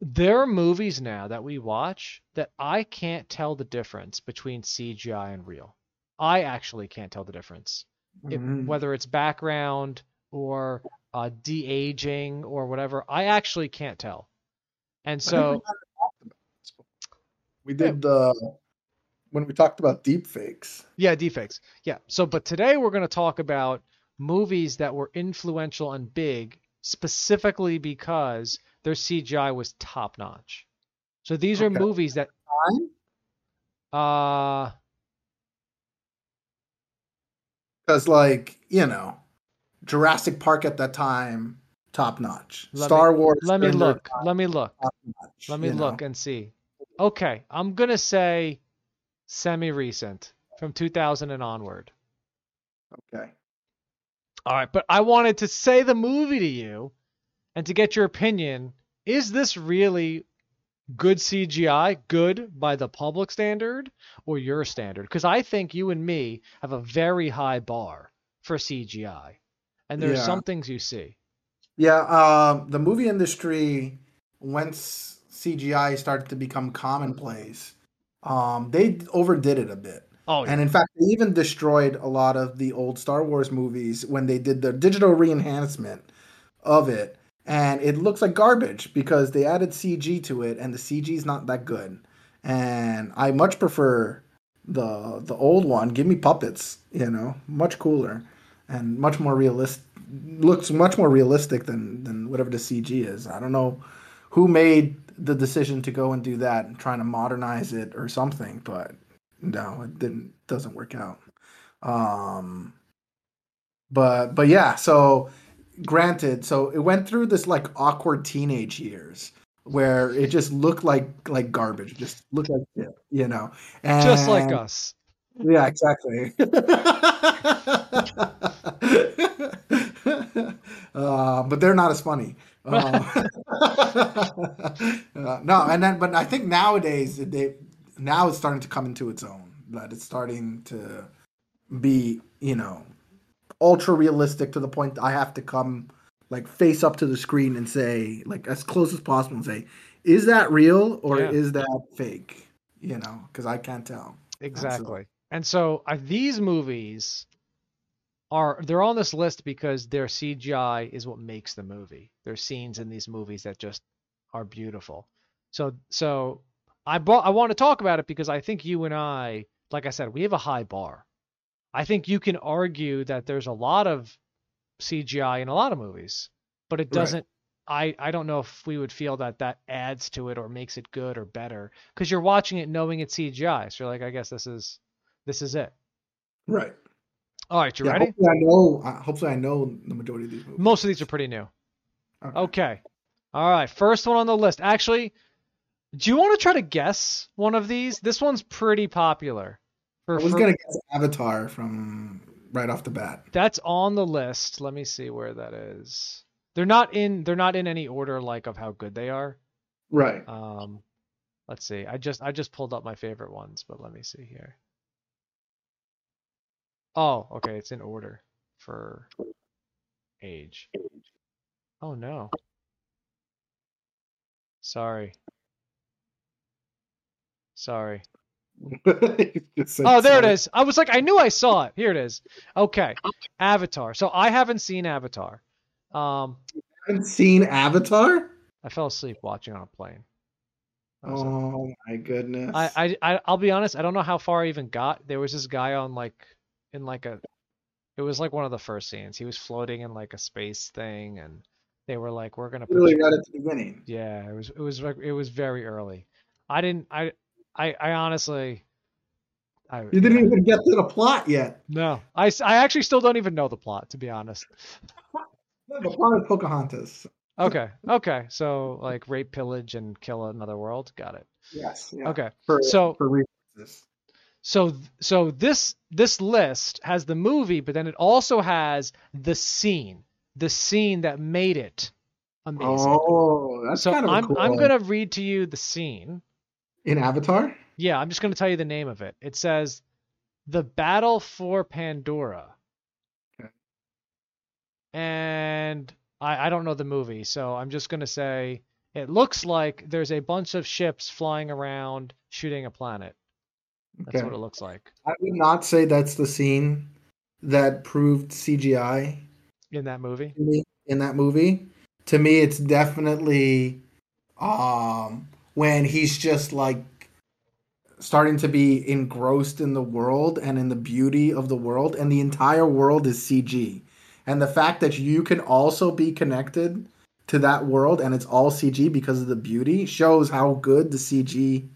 There are movies now that we watch that I can't tell the difference between CGI and real. I actually can't tell the difference it, Mhm. whether it's background or uh, de-aging or whatever. I actually can't tell. And so, we did the when we talked about deep fakes. yeah, defects. Yeah. So, but today we're going to talk about movies that were influential and big specifically because their CGI was top notch. So these are Okay. movies that, uh, Because, like, you know, Jurassic Park at that time, top notch. Star Wars. let me look. Let me look. notch, Let me you know? look and see. Okay, I'm gonna say semi-recent from 2000 and onward. Okay. All right, but I wanted to say the movie to you and to get your opinion. Is this really good CGI, good by the public standard or your standard? Because I think you and me have a very high bar for CGI, and there are some things you see. Yeah, um, the movie industry, once CGI started to become commonplace, um, they overdid it a bit. Oh, yeah. And in fact, they even destroyed a lot of the old Star Wars movies when they did the digital re-enhancement of it. And it looks like garbage because they added CG to it, and the CG is not that good. And I much prefer the the old one. Give me puppets, you know, much cooler. and much more realistic. Looks much more realistic than than whatever the CG is. I don't know who made the decision to go and do that and trying to modernize it or something, but no, it didn't. Doesn't work out. Um, but but yeah, so granted, so it went through this like awkward teenage years where it just looked like like garbage, it just looked like shit, you know, and, Just like us. Yeah, exactly. uh, but they're not as funny. Uh, uh, no, and then but I think nowadays they now it's starting to come into its own. That it's starting to be you know ultra realistic to the point I have to come like face up to the screen and say like as close as possible and say, is that real or Yeah. is that fake? You know, because I can't tell. Exactly. And so uh, these movies are they're on this list because their CGI is what makes the movie. There's scenes in these movies that just are beautiful. So so I brought I want to talk about it because I think you and I, like I said, we have a high bar. I think you can argue that there's a lot of CGI in a lot of movies, but it doesn't I, I don't know if we would feel that that adds to it or makes it good or better because you're watching it knowing it's CGI. So you're like, I guess this is this is it. Right. All right, you Yeah, ready? Hopefully I know. Hopefully I know the majority of these movies. Most of these are pretty new. Okay. Okay. All right, first one on the list. Actually, do you want to try to guess one of these? This one's pretty popular. For, I was for- gonna guess Avatar from right off the bat. That's on the list. Let me see where that is. They're not in they're not in any order like of how good they are. Right. Um let's see. I just I just pulled up my favorite ones, but let me see here. Oh, okay, it's in order for age. Oh no. Sorry. Sorry. Oh, there it is. I was like, I knew I saw it. Here it is. Okay, Avatar. So I haven't seen Avatar. Um, Haven't seen Avatar? I fell asleep watching on a plane. That was it. Oh my goodness. I, I, I, I'll be honest. I don't know how far I even got. There was this guy on like, in like a, it was like one of the first scenes. He was floating in like a space thing, and they were like, "We're gonna really you right at the beginning. Yeah, it was it was like it was very early. I didn't I I I honestly I You didn't even get to the plot yet. No. I, I actually still don't even know the plot to be honest. The plot of Pocahontas. Okay. Okay. So like rape pillage and kill another world. Got it. Yes. Yeah. Okay. For, So for references. So so this this list has the movie but then it also has the scene. The scene that made it amazing. Oh, that's so kind of I'm cool. I'm going to read to you the scene. in Avatar. Yeah, I'm just going to tell you the name of it. It says The Battle for Pandora. Okay. And I, I don't know the movie, so I'm just going to say it looks like there's a bunch of ships flying around shooting a planet. That's Okay. what it looks like I would not say that's the scene that proved CGI in that movie. in that movie. To me, it's definitely um, when he's just like starting to be engrossed in the world and in the beauty of the world, and the entire world is CG. And the fact that you can also be connected to that world and it's all CG because of the beauty shows how good the CG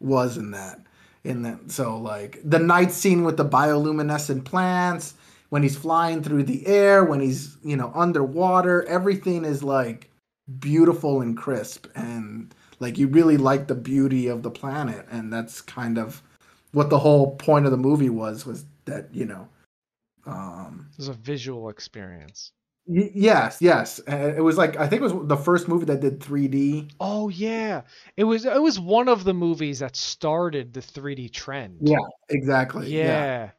was in that. In that, so like the night scene with the bioluminescent plants, when he's flying through the air, when he's you know underwater, everything is like beautiful and crisp, and like you really like the beauty of the planet, and that's kind of what the whole point of the movie was was that you know, um, It was a visual experience. Y- yes, yes, Uh, it was like I think it was the first movie that did 3D. Oh yeah, it was it was one of the movies that started the 3D trend. Yeah, exactly. Yeah.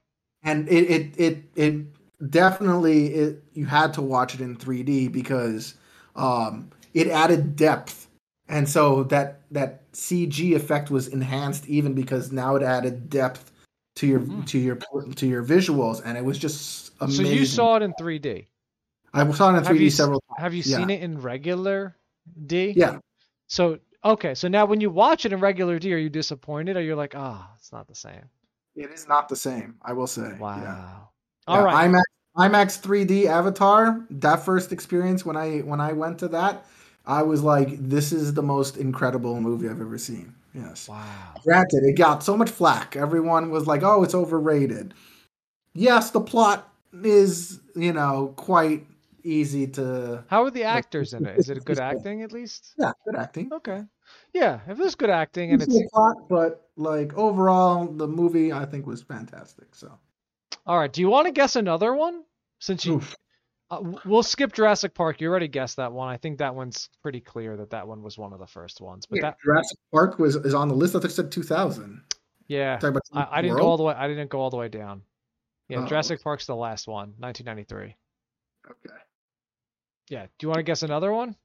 and it it it, it definitely it, you had to watch it in 3D because um, it added depth, and so that that CG effect was enhanced even because now it added depth to your Mhm. to your to your visuals, and it was just So you saw it in 3D. I saw it in 3D you several times. Have you Yeah. seen it in regular D? Yeah, So okay, so now when you watch it in regular D, are you disappointed? Or you're like, ah, it's not the same. it is not the same. I will say. Wow. Yeah. All Yeah, right. IMAX IMAX 3D Avatar, that first experience when I when I went to that, I was like, this is the most incredible movie I've ever seen. Yes. Wow. Granted, it got so much flack. Everyone was like, "Oh, it's overrated." Yes, the plot is, you know, quite easy to. How are the actors in it? Is it it's good acting at least? Yeah, good acting. Okay. Yeah, if there's good acting and Easy it's plot, but like overall, the movie I think was fantastic. So, all right. Do you want to guess another one? Since you, uh, we'll skip Jurassic Park. You already guessed that one. I think that one's pretty clear that that one was one of the first ones. But yeah, that, Jurassic Park was is on the list. I think it said 2000. yeah, I, I didn't go all the way. I didn't go all the way down. Yeah, Oh, Jurassic Park's the last one, 1993. Okay. Yeah. Do you want to guess another one?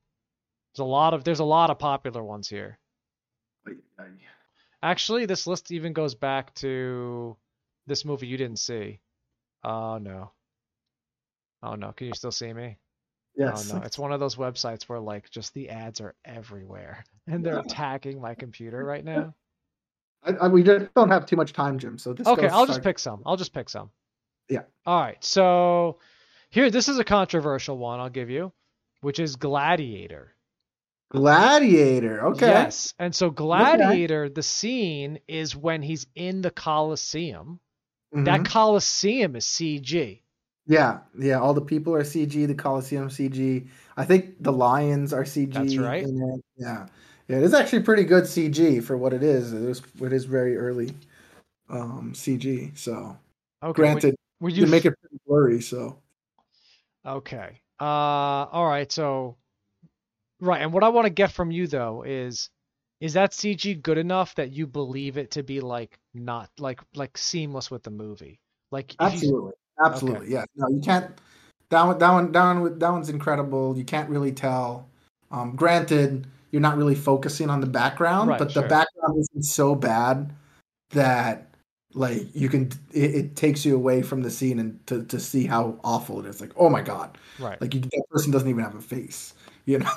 There's a lot of there's a lot of popular ones here. Actually, this list even goes back to this movie you didn't see. Oh no. Oh no, can you still see me? Oh, yes. Oh no, it's one of those websites where like just the ads are everywhere and they're attacking my computer right now. I, I, we just don't have too much time, Jim. So this Okay, I'll just pick some. I'll just pick some. Yeah. All right. So here this is a controversial one I'll give you, which is Gladiator. Gladiator. Okay. Yes. And so Gladiator, the scene is when he's in the Colosseum. Mhm. That Colosseum is CG. Yeah, yeah. All the people are CG. The Coliseum CG. I think the lions are CG. That's right. Yeah, yeah. It is actually pretty good CG for what it is. It is. It is very early um, CG. So Okay. granted, were, were you you make it pretty blurry. So Okay. Uh all right, so right, and what I want to get from you though is is that CG good enough that you believe it to be like not like like seamless with the movie? Like if you- absolutely, absolutely. Yeah. No, you can't. That one. That one. That one. That one's incredible. You can't really tell. Um, granted, you're not really focusing on the background, Right, but sure. the background isn't so bad that like you can it, it takes you away from the scene and to, to see how awful it is like oh my god right. like you, that person doesn't even have a face you know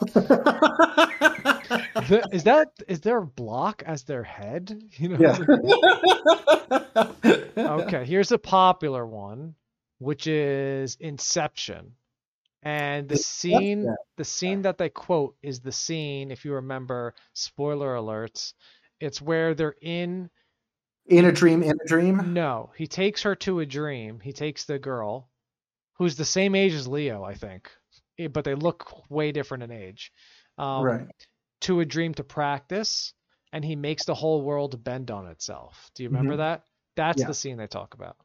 The- is that is there a block as their head? You know. yeah Okay, here's a popular one, which is Inception. And the scene the scene that they quote is the scene, if you remember, spoiler alerts, it's where they're in in a dream in a dream no, he takes her to a dream. He takes the girl, who's the same age as Leo, I think. eh, But they look way different in age. Um, right To a dream to practice, and he makes the whole world bend on itself. Do you remember Mhm. that? That's Yeah. the scene they talk about.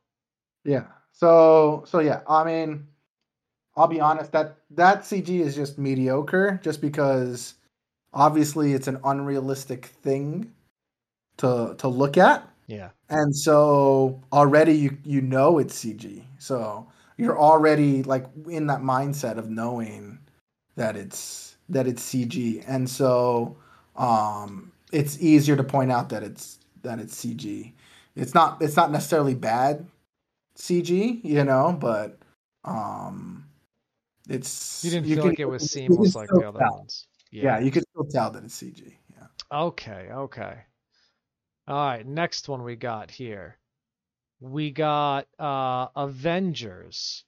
yeah so so yeah i mean i'll be honest that that cg is just mediocre just because obviously it's an unrealistic thing to to look at Yeah. and so already you you know it's CG. So you're already like in that mindset of knowing that it's that it's CG, and so um, it's easier to point out that it's that it's CG. It's not it's not necessarily bad CG, you know, but um, it's You didn't you feel can- like it was seamless like the other tell. ones. Yeah. you could still tell that it's CG. Yeah. Okay, okay. All right, next one we got here. We got uh Avengers.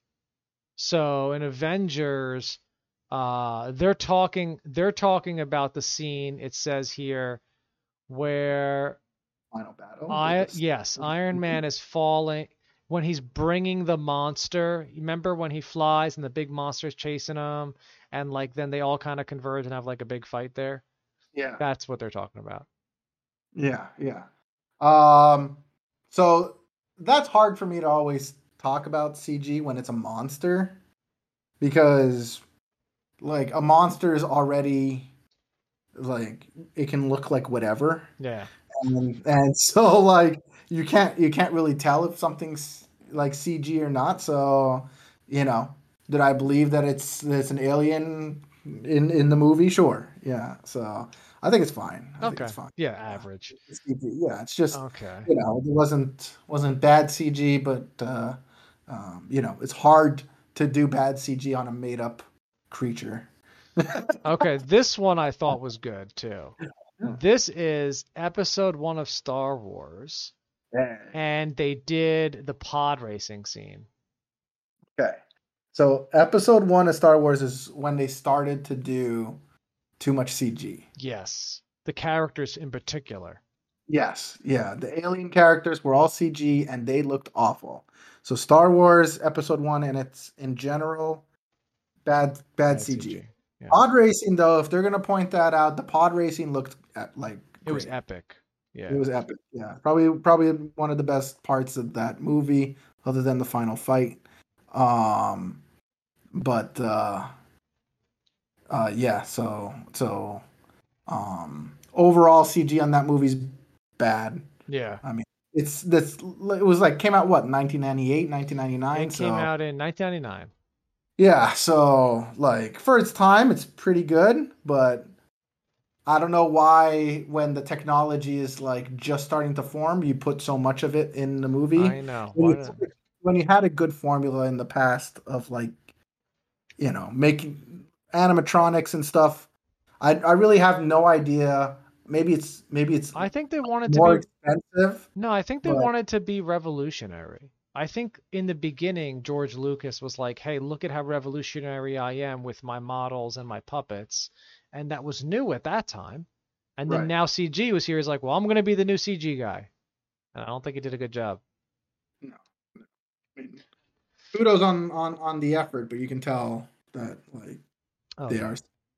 So in Avengers, uh they're talking they're talking about the scene it says here where Final battle. I Yes. Iron Man is falling when he's bringing the monster. Remember when he flies and the big monster's chasing him and like then they all kind of converge and have like a big fight there? Yeah. That's what they're talking about. Yeah, yeah. Um, so that's hard for me to always talk about CG when it's a monster because like a monster is already like it can look like whatever. Yeah. and, and so like you can't you can't really tell if something's like CG or not. So you know did I believe that it's it's an alien in in the movie? Sure. Yeah. So I think it's fine I think Okay. it's fine Yeah, average. it's CG. Yeah, it's just Okay. you know it wasn't wasn't bad CG, but uh, um, you know it's hard to do bad CG on a made up creature. Okay, this one I thought was good too. This is episode one of Star Wars, and they did the pod racing scene. Okay. So episode one of Star Wars is when they started to do too much CG. Yes, the characters in particular. Yes, yeah. The alien characters were all CG and they looked awful. So Star Wars episode one and it's in general bad bad, Bad CG. Yeah. Pod racing though, if they're gonna point that out, the pod racing looked at, like It was epic. Yeah. It was epic. Yeah, probably probably one of the best parts of that movie, other than the final fight. Um, but uh, uh, yeah. So so, um, overall CG on that movie's bad. yeah. I mean it's this. It was like came out what 1998, 1999. It so came out in 1999. yeah. So like for its time, it's pretty good, but. I don't know why when the technology is like just starting to form, you put so much of it in the movie. I know. when you, when you had a good formula in the past of like you know making animatronics and stuff i i really have no idea maybe it's maybe it's I think they wanted to more be expensive No, I think they but- wanted to be revolutionary. I think in the beginning, George Lucas was like, hey, look at how revolutionary I am with my models and my puppets. And that was new at that time. And then Right. now CG was here. He's like, well, I'm going to be the new CG guy. And I don't think he did a good job. No. I mean, kudos on on on the effort but you can tell that like Oh, they are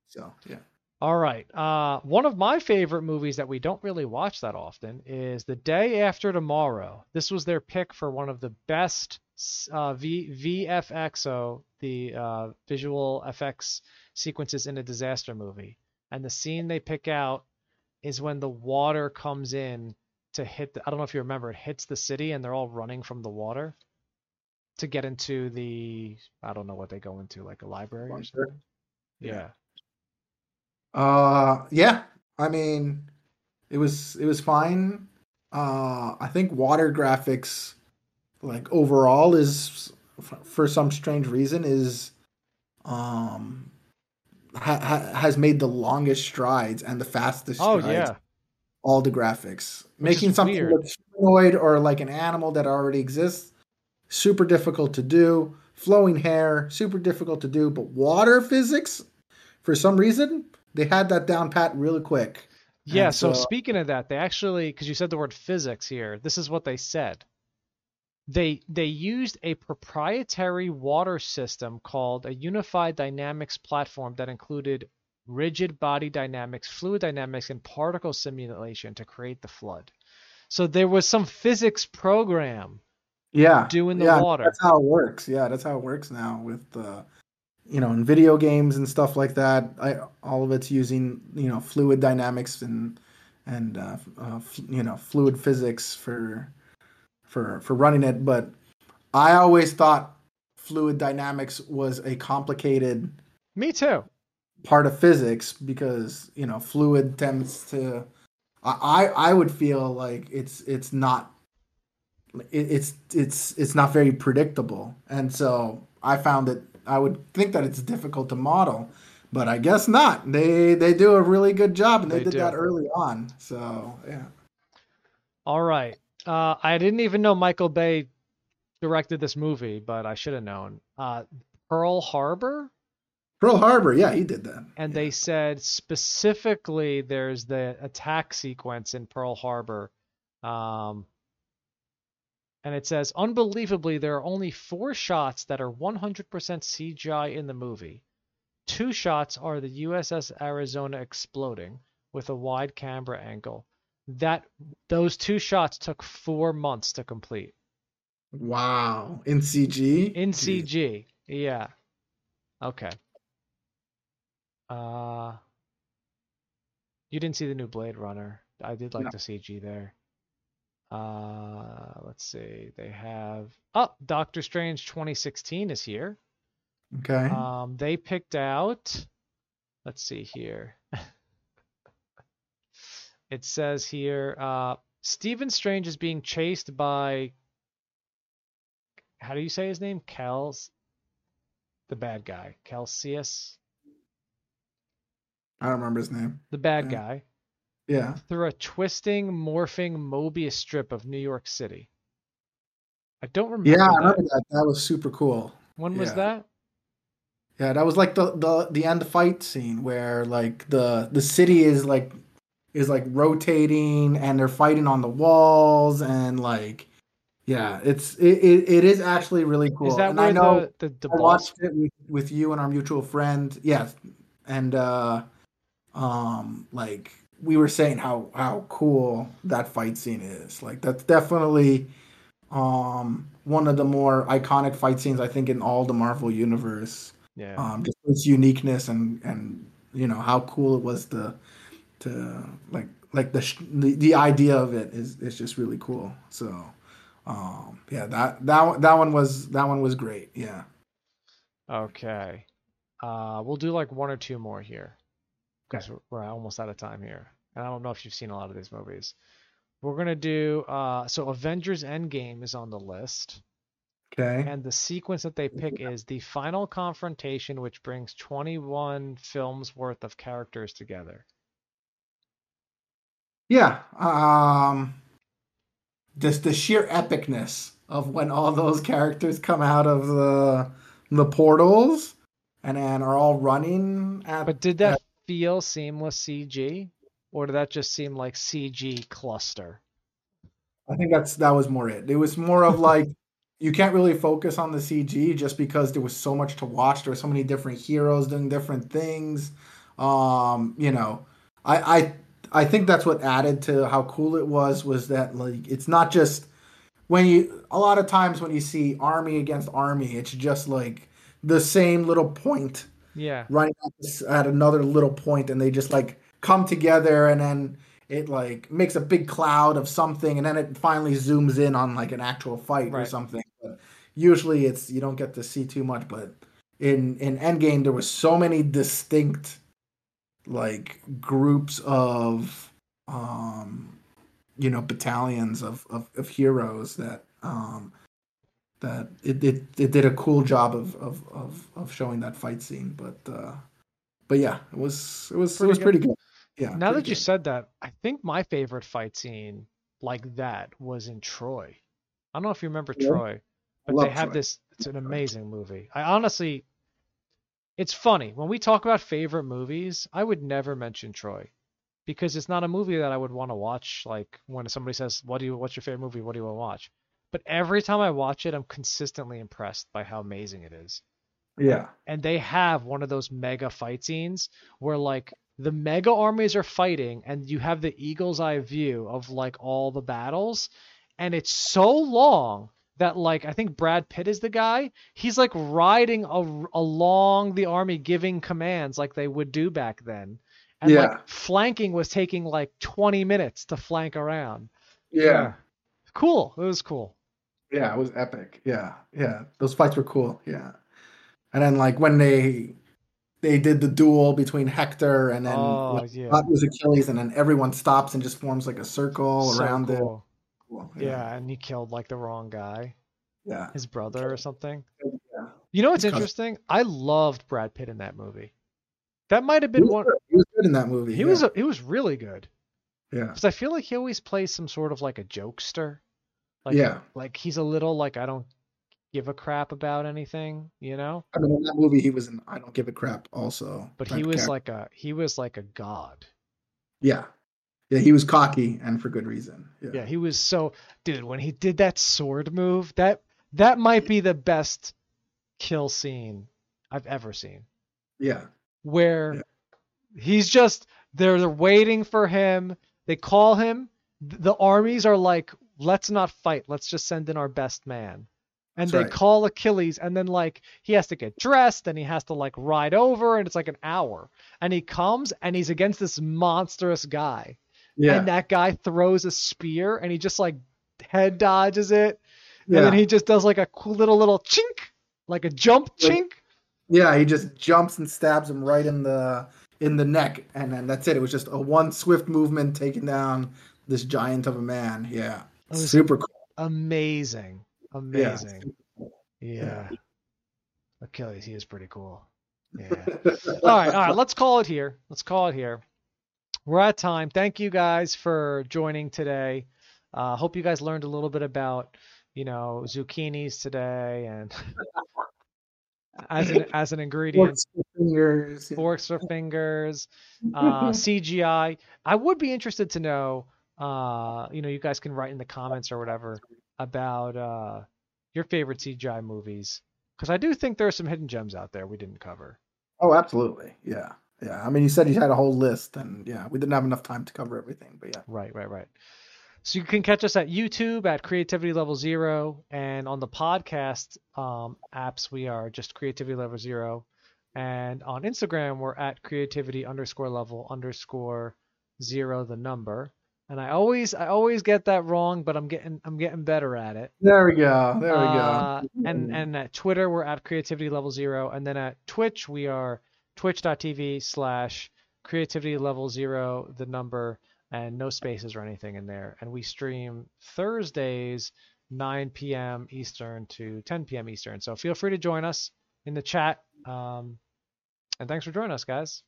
so yeah All right. Uh, one of my favorite movies that we don't really watch that often is The Day After Tomorrow. This was their pick for one of the best uh, v- VFXO, the uh, visual effects sequences in a disaster movie. And the scene they pick out is when the water comes in to hit. The, I don't know if you remember. It hits the city, and they're all running from the water to get into the. I don't know what they go into, like a library or something. Yeah. yeah. Uh, yeah. I mean, it was it was fine. Uh, I think water graphics, like overall, is for some strange reason is, um, ha- ha- has made the longest strides and the fastest. Oh strides yeah. all the graphics, Which making something weird. look humanoid or like an animal that already exists. Super difficult to do. Flowing hair, super difficult to do. But water physics, for some reason, they had that down pat really quick. Yeah, And so so- speaking of that, they actually because you said the word physics here, this is what they said. They they used a proprietary water system called a unified dynamics platform that included rigid body dynamics, fluid dynamics, and particle simulation to create the flood. So there was some physics program Yeah, doing the yeah, water. That's how it works. Yeah, that's how it works now with uh, you know, in video games and stuff like that. I all of it's using you know fluid dynamics and and uh, uh, f- you know fluid physics for for for running it. But I always thought fluid dynamics was a complicated Me too. part of physics because you know fluid tends to I I would feel like it's it's not it, it's it's it's not very predictable and so I found that I would think that it's difficult to model but I guess not they they do a really good job and they, They did do. that early on so yeah All right. Uh, I didn't even know Michael Bay directed this movie, but I should have known. Uh, Pearl Harbor, Pearl Harbor yeah he did that and Yeah. they said specifically there's the attack sequence in Pearl Harbor. Um, and it says, unbelievably, there are only four shots that are 100% CGI in the movie. Two shots are the USS Arizona exploding with a wide camera angle. That those two shots took four months to complete wow in CG in Jeez. CG. Yeah. Okay. Uh, you didn't see the new Blade Runner. I did like No. the CG there. Uh, let's see. They have oh, Doctor Strange 2016 is here. okay Um, they picked out. Let's see here. it says here, uh, Stephen Strange is being chased by. How do you say his name? Kels. The bad guy, Celsius, I don't remember his name the bad Yeah. guy, yeah through a twisting, morphing Mobius strip of New York City. I don't remember. yeah I that. remember that that was super cool When was that? Yeah, that was like the the the end fight scene where like the the city is like is like rotating and they're fighting on the walls and like yeah, it's it, it, it is actually really cool. Is that and where I know the the, the I boss? watched it with, with you and our mutual friend. Yes, and uh, um, like we were saying how how cool that fight scene is. Like that's definitely um one of the more iconic fight scenes I think in all the Marvel universe. Yeah. Um, just its uniqueness and and you know how cool it was to to like like the the, the idea of it is is just really cool. So um yeah that that one- that one was that one was great. Yeah. Okay. Uh, we'll do like one or two more here because we're, we're almost out of time here. And I don't know if you've seen a lot of these movies. We're gonna do uh, so Avengers Endgame is on the list, Okay. and the sequence that they pick is the final confrontation, which brings 21 films worth of characters together. Yeah. Um just the sheer epicness of when all those characters come out of the the portals and then are all running at But did that feel seamless CG, or did that just seem like CG cluster? I think that's that was more it. It was more of like you can't really focus on the CG just because there was so much to watch. There were so many different heroes doing different things. Um, you know, I I I think that's what added to how cool it was was that like it's not just when you a lot of times when you see army against army, it's just like the same little point Yeah. running at, this, at another little point and they just like come together and then it like makes a big cloud of something and then it finally zooms in on like an actual fight or something but usually it's you don't get to see too much but in in endgame there was so many distinct like groups of um you know battalions of of, of heroes that um that it, it it did a cool job of of of, of showing that fight scene but uh but yeah it was it was it Pretty was good. pretty good yeah Now pretty that you said that, I think my favorite fight scene like that was in Troy. I don't know if you remember Yeah. Troy, but love they have Troy. this. It's an amazing movie. I honestly, it's funny when we talk about favorite movies. I would never mention Troy because it's not a movie that I would want to watch. Like when somebody says, "What do you? What's your favorite movie? What do you want to watch?" But every time I watch it, I'm consistently impressed by how amazing it is. Yeah. And they have one of those mega fight scenes where like the mega armies are fighting and you have the eagle's eye view of like all the battles. And it's so long that like I think Brad Pitt is the guy. He's like riding a, along the army giving commands like they would do back then. And Yeah. like flanking was taking like 20 minutes to flank around. Yeah. Cool. It was cool yeah it was epic yeah yeah those fights were cool yeah and then like when they they did the duel between Hector and then oh when yeah was Achilles and then everyone stops and just forms like a circle so around it cool. Cool. yeah and he killed like the wrong guy yeah his brother or something. yeah You know what's cousin. interesting? I loved Brad Pitt in that movie. That might have been one. good. he was good in that movie He yeah. was a, he was really good yeah because I feel like he always plays some sort of like a jokester. Like, yeah Like he's a little like I don't give a crap about anything, you know. I mean in that movie he was in I don't give a crap also But he was like a he was like a god. yeah yeah he was cocky and for good reason yeah Yeah, he was so dude when he did that sword move that that might be the best kill scene I've ever seen. yeah where Yeah. he's just they're, they're waiting for him. They call him. The armies are like, let's not fight. Let's just send in our best man. And That's they right. call Achilles, and then like he has to get dressed, and he has to like ride over, and it's like an hour. And he comes, and he's against this monstrous guy, yeah and that guy throws a spear, and he just like head dodges it, yeah. and then he just does like a cool little little chink, like a jump chink. Yeah, he just jumps and stabs him right in the in the neck, and then that's it. It was just a one swift movement taking down this giant of a man. Yeah, super cool. Amazing, amazing. Yeah. Achilles, he is pretty cool. Yeah. all right, all right. Let's call it here. Let's call it here. We're at time. Thank you guys for joining today. Uh, hope you guys learned a little bit about, you know, zucchinis today and as an as an ingredient. Forks for fingers. Forks for fingers, uh, CGI. I would be interested to know. Uh, you know, you guys can write in the comments or whatever about uh, your favorite CGI movies, because I do think there are some hidden gems out there we didn't cover. Oh, absolutely. Yeah. Yeah. I mean, you said you had a whole list, and yeah, we didn't have enough time to cover everything, but yeah. Right, right, right. So you can catch us at YouTube at Creativity Level Zero, and on the podcast um, apps we are just Creativity Level Zero, and on Instagram we're at Creativity underscore Level underscore Zero the number. And I always I always get that wrong, but I'm getting I'm getting better at it. There we go. There we Uh, go. and and at Twitter we're at Creativity Level Zero, and then at Twitch we are twitch.tv slash Creativity Level Zero the number and no spaces or anything in there. And we stream Thursdays 9 p.m. Eastern to 10 p.m. Eastern. So feel free to join us in the chat. Um, and thanks for joining us, guys.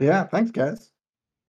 Yeah. Thanks, guys.